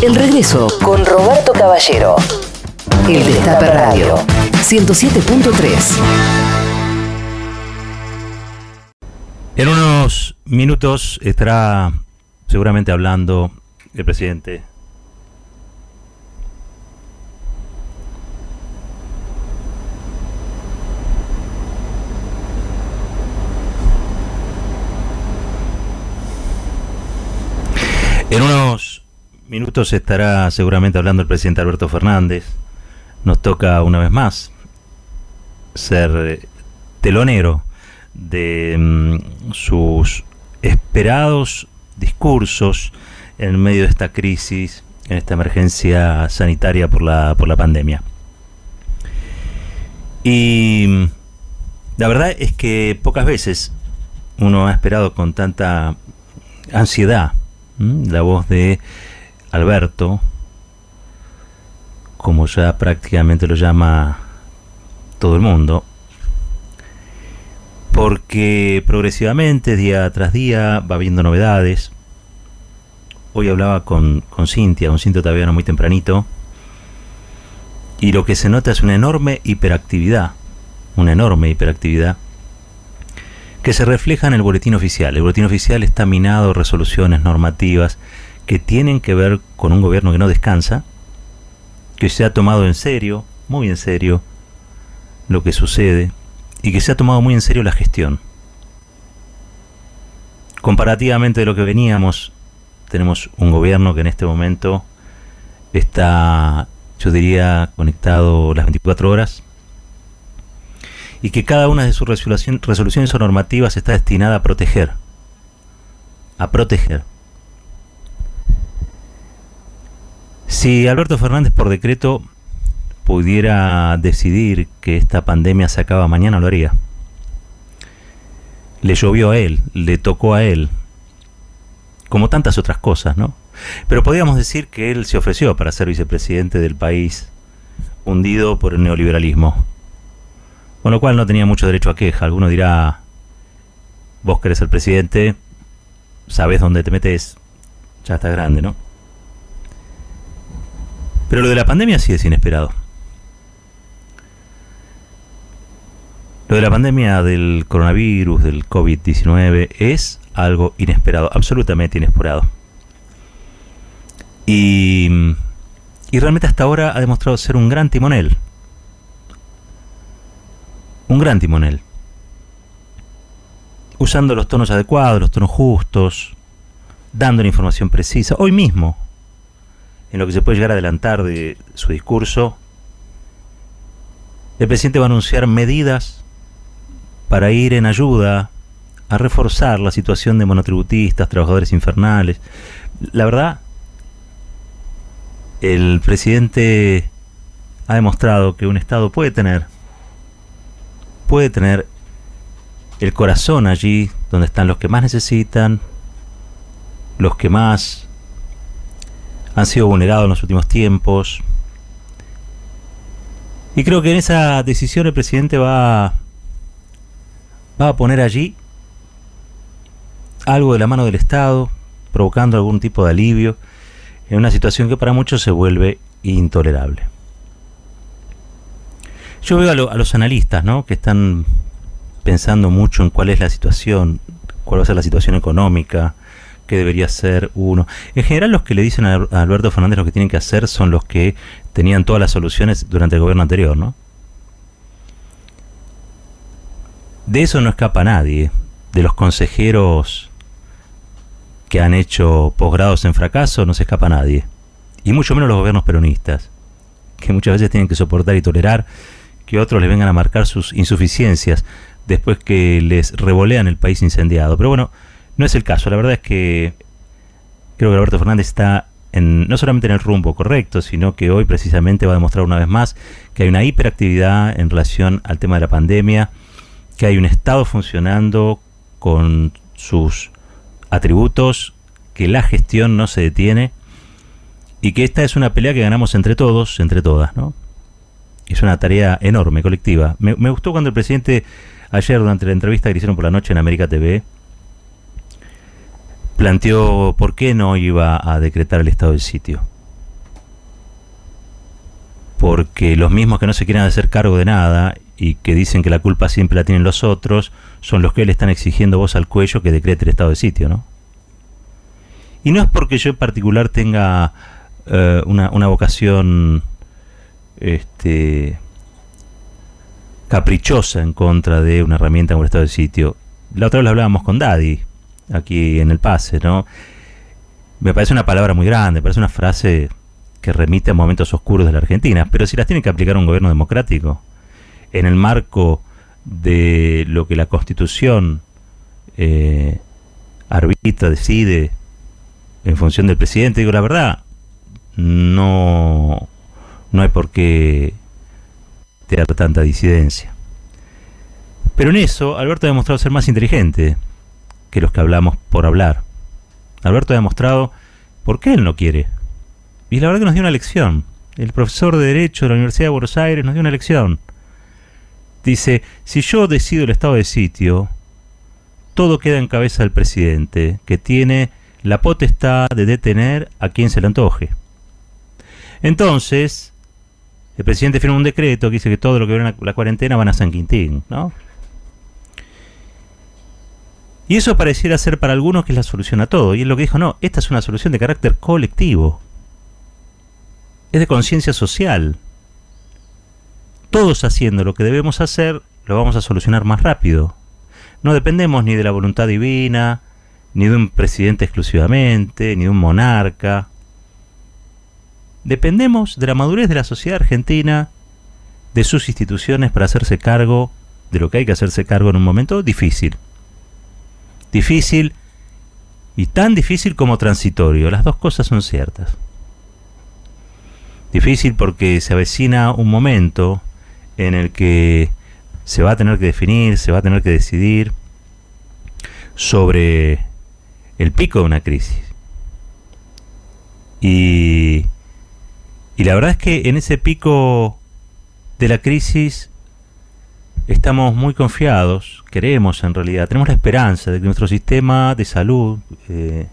El regreso con Roberto Caballero. El Destape Radio 107.3. En unos minutos estará seguramente hablando el presidente En unos minutos estará seguramente hablando el presidente Alberto Fernández. Nos toca una vez más ser eh, telonero de mm, sus esperados discursos en medio de esta crisis, en esta emergencia sanitaria por la, por la pandemia. Y mm, la verdad es que pocas veces uno ha esperado con tanta ansiedad la voz de Alberto, como ya prácticamente lo llama todo el mundo, porque progresivamente, día tras día, va habiendo novedades. Hoy hablaba con, con Cintia, un Cintia todavía no muy tempranito, y lo que se nota es una enorme hiperactividad, una enorme hiperactividad que se refleja en el boletín oficial. El boletín oficial está minado resoluciones normativas que tienen que ver con un gobierno que no descansa, que se ha tomado en serio, muy en serio, lo que sucede y que se ha tomado muy en serio la gestión. Comparativamente de lo que veníamos, tenemos un gobierno que en este momento está, yo diría, conectado las 24 horas, y que cada una de sus resoluciones o normativas está destinada a proteger. A proteger. Si Alberto Fernández por decreto pudiera decidir que esta pandemia se acaba mañana, lo haría. Le llovió a él, le tocó a él, como tantas otras cosas, ¿no? Pero podríamos decir que él se ofreció para ser vicepresidente del país hundido por el neoliberalismo. Con lo cual no tenía mucho derecho a queja. Alguno dirá, vos que eres el presidente, sabes dónde te metes, ya estás grande, ¿no? Pero lo de la pandemia sí es inesperado. Lo de la pandemia del coronavirus, del COVID-19, es algo inesperado, absolutamente inesperado. Y, y realmente hasta ahora ha demostrado ser un gran timonel un gran timonel. Usando los tonos adecuados, los tonos justos, dando la información precisa. Hoy mismo, en lo que se puede llegar a adelantar de su discurso, el presidente va a anunciar medidas para ir en ayuda a reforzar la situación de monotributistas, trabajadores infernales. La verdad, el presidente ha demostrado que un Estado puede tener puede tener el corazón allí donde están los que más necesitan, los que más han sido vulnerados en los últimos tiempos. Y creo que en esa decisión el presidente va, va a poner allí algo de la mano del Estado, provocando algún tipo de alivio en una situación que para muchos se vuelve intolerable. Yo veo a, los analistas, ¿no? Que están pensando mucho en cuál es la situación, cuál va a ser la situación económica, qué debería ser uno. En general los que le dicen a Alberto Fernández lo que tienen que hacer son los que tenían todas las soluciones durante el gobierno anterior, ¿no? De eso no escapa nadie, de los consejeros que han hecho posgrados en fracaso no se escapa nadie, y mucho menos los gobiernos peronistas, que muchas veces tienen que soportar y tolerar que otros les vengan a marcar sus insuficiencias después que les revolean el país incendiado. Pero bueno, no es el caso. La verdad es que creo que Alberto Fernández está en, no solamente en el rumbo correcto, sino que hoy precisamente va a demostrar una vez más que hay una hiperactividad en relación al tema de la pandemia, que hay un Estado funcionando con sus atributos, que la gestión no se detiene y que esta es una pelea que ganamos entre todos, entre todas, ¿no? es una tarea enorme, colectiva. Me, gustó cuando el presidente, ayer durante la entrevista que hicieron por la noche en América TV, planteó por qué no iba a decretar el estado del sitio. porque los mismos que no se quieren hacer cargo de nada y que dicen que la culpa siempre la tienen los otros, son los que le están exigiendo voz al cuello que decrete el estado de sitio, ¿no? Y no es porque yo en particular tenga eh, una, vocación este, caprichosa en contra de una herramienta como el estado de sitio. La otra vez hablábamos con Daddy, aquí en el pase, ¿no? Me parece una palabra muy grande, parece una frase que remite a momentos oscuros de la Argentina, pero si las tiene que aplicar un gobierno democrático, en el marco de lo que la Constitución eh, arbitra, decide en función del presidente, digo la verdad, no, no hay por qué tener tanta disidencia. Pero en eso, Alberto ha demostrado ser más inteligente que los que hablamos por hablar. Alberto ha demostrado por qué él no quiere. Y la verdad que nos dio una lección. El profesor de Derecho de la Universidad de Buenos Aires nos dio una lección. Dice, si yo decido el estado de sitio, todo queda en cabeza del presidente, que tiene la potestad de detener a quien se le antoje. Entonces, el presidente firma un decreto que dice que todo lo que viene la cuarentena van a San Quintín, ¿no? Y eso pareciera ser para algunos que es la solución a todo. Y es lo que dijo, no, esta es una solución de carácter colectivo. Es de conciencia social. Todos haciendo lo que debemos hacer, lo vamos a solucionar más rápido. No dependemos ni de la voluntad divina, ni de un presidente exclusivamente, ni de un monarca. Dependemos de la madurez de la sociedad argentina, de sus instituciones para hacerse cargo de lo que hay que hacerse cargo en un momento difícil difícil y tan difícil como transitorio. Las dos cosas son ciertas. Difícil porque se avecina un momento en el que se va a tener que definir, se va a tener que decidir sobre el pico de una crisis. Y, y la verdad es que en ese pico de la crisis estamos muy confiados, queremos en realidad, tenemos la esperanza de que nuestro sistema de salud, eh,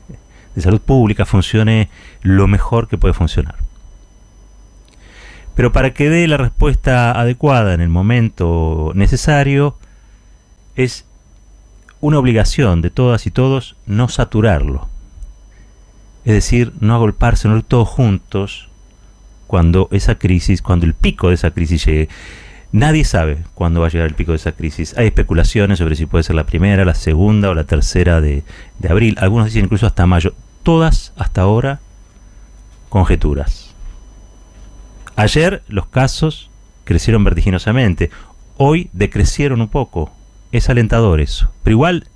de salud pública, funcione lo mejor que puede funcionar. Pero para que dé la respuesta adecuada en el momento necesario, es una obligación de todas y todos no saturarlo. Es decir, no agolparse, no ir todos juntos cuando esa crisis, cuando el pico de esa crisis llegue. Nadie sabe cuándo va a llegar el pico de esa crisis. Hay especulaciones sobre si puede ser la primera, la segunda o la tercera de, abril. Algunos dicen incluso hasta mayo. Todas hasta ahora conjeturas. Ayer los casos crecieron vertiginosamente. Hoy decrecieron un poco. Es alentador eso. Pero igual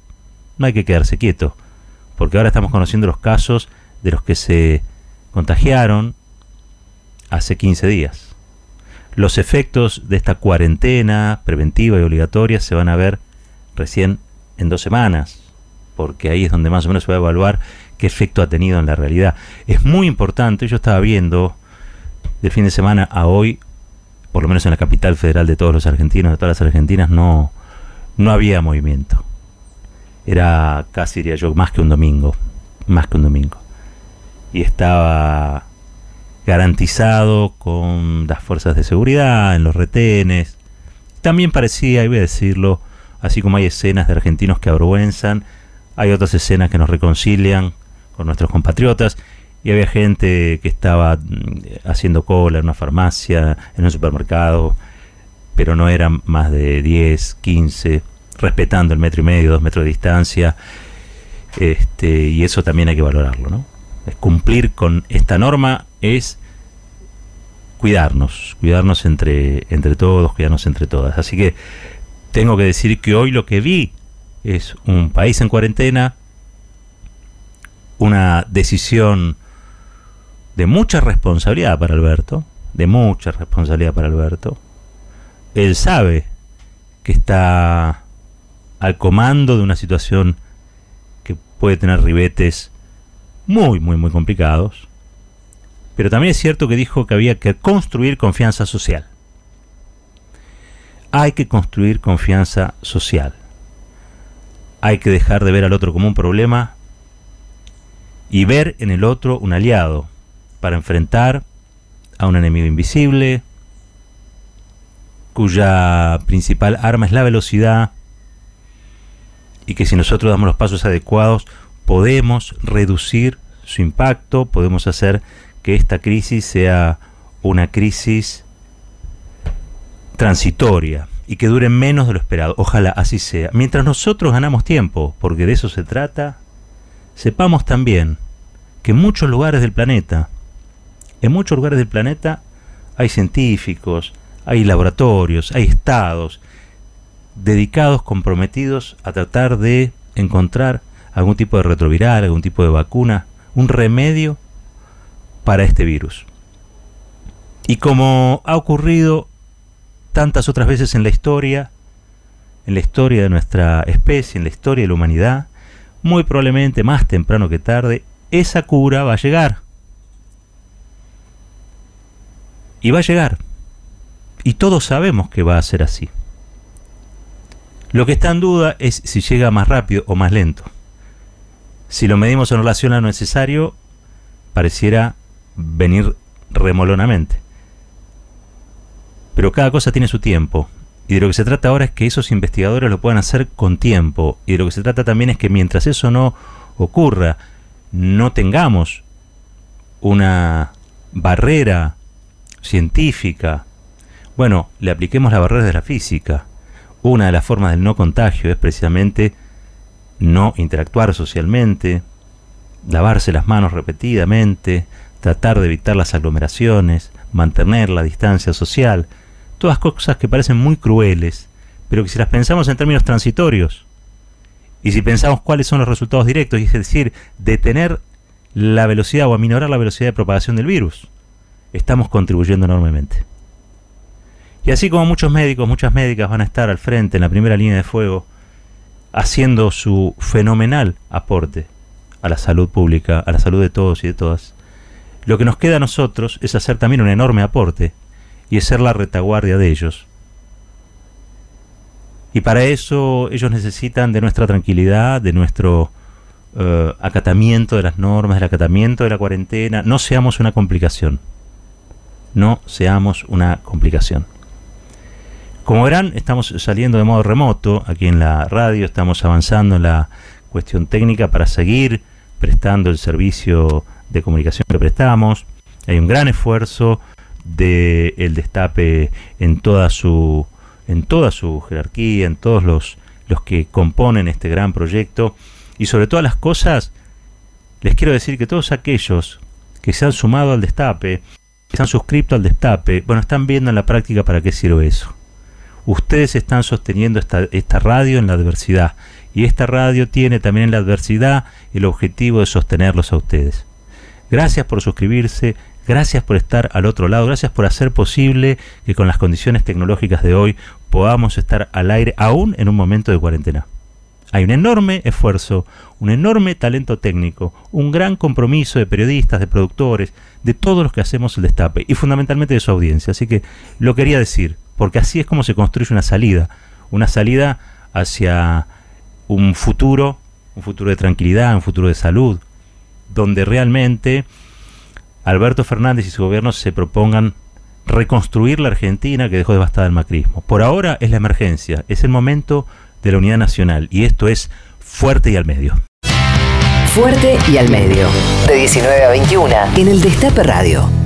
no hay que quedarse quieto. Porque ahora estamos conociendo los casos de los que se contagiaron hace 15 días. Los efectos de esta cuarentena preventiva y obligatoria se van a ver recién en dos semanas, porque ahí es donde más o menos se va a evaluar qué efecto ha tenido en la realidad. Es muy importante, yo estaba viendo de fin de semana a hoy, por lo menos en la capital federal de todos los argentinos, de todas las argentinas, no, no había movimiento. Era casi, diría yo, más que un domingo, más que un domingo. Y estaba garantizado con las fuerzas de seguridad, en los retenes. También parecía, y voy a decirlo, así como hay escenas de argentinos que avergüenzan, hay otras escenas que nos reconcilian con nuestros compatriotas. Y había gente que estaba mm, haciendo cola en una farmacia, en un supermercado, pero no eran más de 10, 15, respetando el metro y medio, dos metros de distancia. Este, y eso también hay que valorarlo, ¿no? Es cumplir con esta norma es cuidarnos, cuidarnos entre, entre todos, cuidarnos entre todas. Así que tengo que decir que hoy lo que vi es un país en cuarentena, una decisión de mucha responsabilidad para Alberto, de mucha responsabilidad para Alberto. Él sabe que está al comando de una situación que puede tener ribetes muy, muy, muy complicados. Pero también es cierto que dijo que había que construir confianza social. Hay que construir confianza social. Hay que dejar de ver al otro como un problema y ver en el otro un aliado para enfrentar a un enemigo invisible, cuya principal arma es la velocidad y que si nosotros damos los pasos adecuados podemos reducir su impacto, podemos hacer que esta crisis sea una crisis transitoria y que dure menos de lo esperado. Ojalá así sea. Mientras nosotros ganamos tiempo, porque de eso se trata, sepamos también que en muchos lugares del planeta, en muchos lugares del planeta hay científicos, hay laboratorios, hay estados dedicados, comprometidos a tratar de encontrar algún tipo de retroviral, algún tipo de vacuna, un remedio para este virus. Y como ha ocurrido tantas otras veces en la historia, en la historia de nuestra especie, en la historia de la humanidad, muy probablemente más temprano que tarde, esa cura va a llegar. Y va a llegar. Y todos sabemos que va a ser así. Lo que está en duda es si llega más rápido o más lento. Si lo medimos en relación a lo necesario, pareciera venir remolonamente. Pero cada cosa tiene su tiempo. Y de lo que se trata ahora es que esos investigadores lo puedan hacer con tiempo. Y de lo que se trata también es que mientras eso no ocurra, no tengamos una barrera científica. Bueno, le apliquemos la barrera de la física. Una de las formas del no contagio es precisamente no interactuar socialmente, lavarse las manos repetidamente, tratar de evitar las aglomeraciones, mantener la distancia social, todas cosas que parecen muy crueles, pero que si las pensamos en términos transitorios, y si pensamos cuáles son los resultados directos, es decir, detener la velocidad o aminorar la velocidad de propagación del virus, estamos contribuyendo enormemente. Y así como muchos médicos, muchas médicas van a estar al frente, en la primera línea de fuego, haciendo su fenomenal aporte a la salud pública, a la salud de todos y de todas, lo que nos queda a nosotros es hacer también un enorme aporte y es ser la retaguardia de ellos. Y para eso ellos necesitan de nuestra tranquilidad, de nuestro uh, acatamiento de las normas, del acatamiento de la cuarentena. No seamos una complicación. No seamos una complicación. Como verán, estamos saliendo de modo remoto aquí en la radio, estamos avanzando en la cuestión técnica para seguir prestando el servicio de comunicación que prestamos. Hay un gran esfuerzo del el destape en toda su en toda su jerarquía, en todos los, los que componen este gran proyecto y sobre todas las cosas les quiero decir que todos aquellos que se han sumado al destape, que se han suscrito al destape, bueno, están viendo en la práctica para qué sirve eso. Ustedes están sosteniendo esta, esta radio en la adversidad y esta radio tiene también en la adversidad el objetivo de sostenerlos a ustedes. Gracias por suscribirse, gracias por estar al otro lado, gracias por hacer posible que con las condiciones tecnológicas de hoy podamos estar al aire aún en un momento de cuarentena. Hay un enorme esfuerzo, un enorme talento técnico, un gran compromiso de periodistas, de productores, de todos los que hacemos el destape y fundamentalmente de su audiencia. Así que lo quería decir, porque así es como se construye una salida, una salida hacia un futuro, un futuro de tranquilidad, un futuro de salud, donde realmente Alberto Fernández y su gobierno se propongan reconstruir la Argentina que dejó devastada el macrismo. Por ahora es la emergencia, es el momento de la unidad nacional y esto es fuerte y al medio. Fuerte y al medio. De 19 a 21 en el Destape Radio.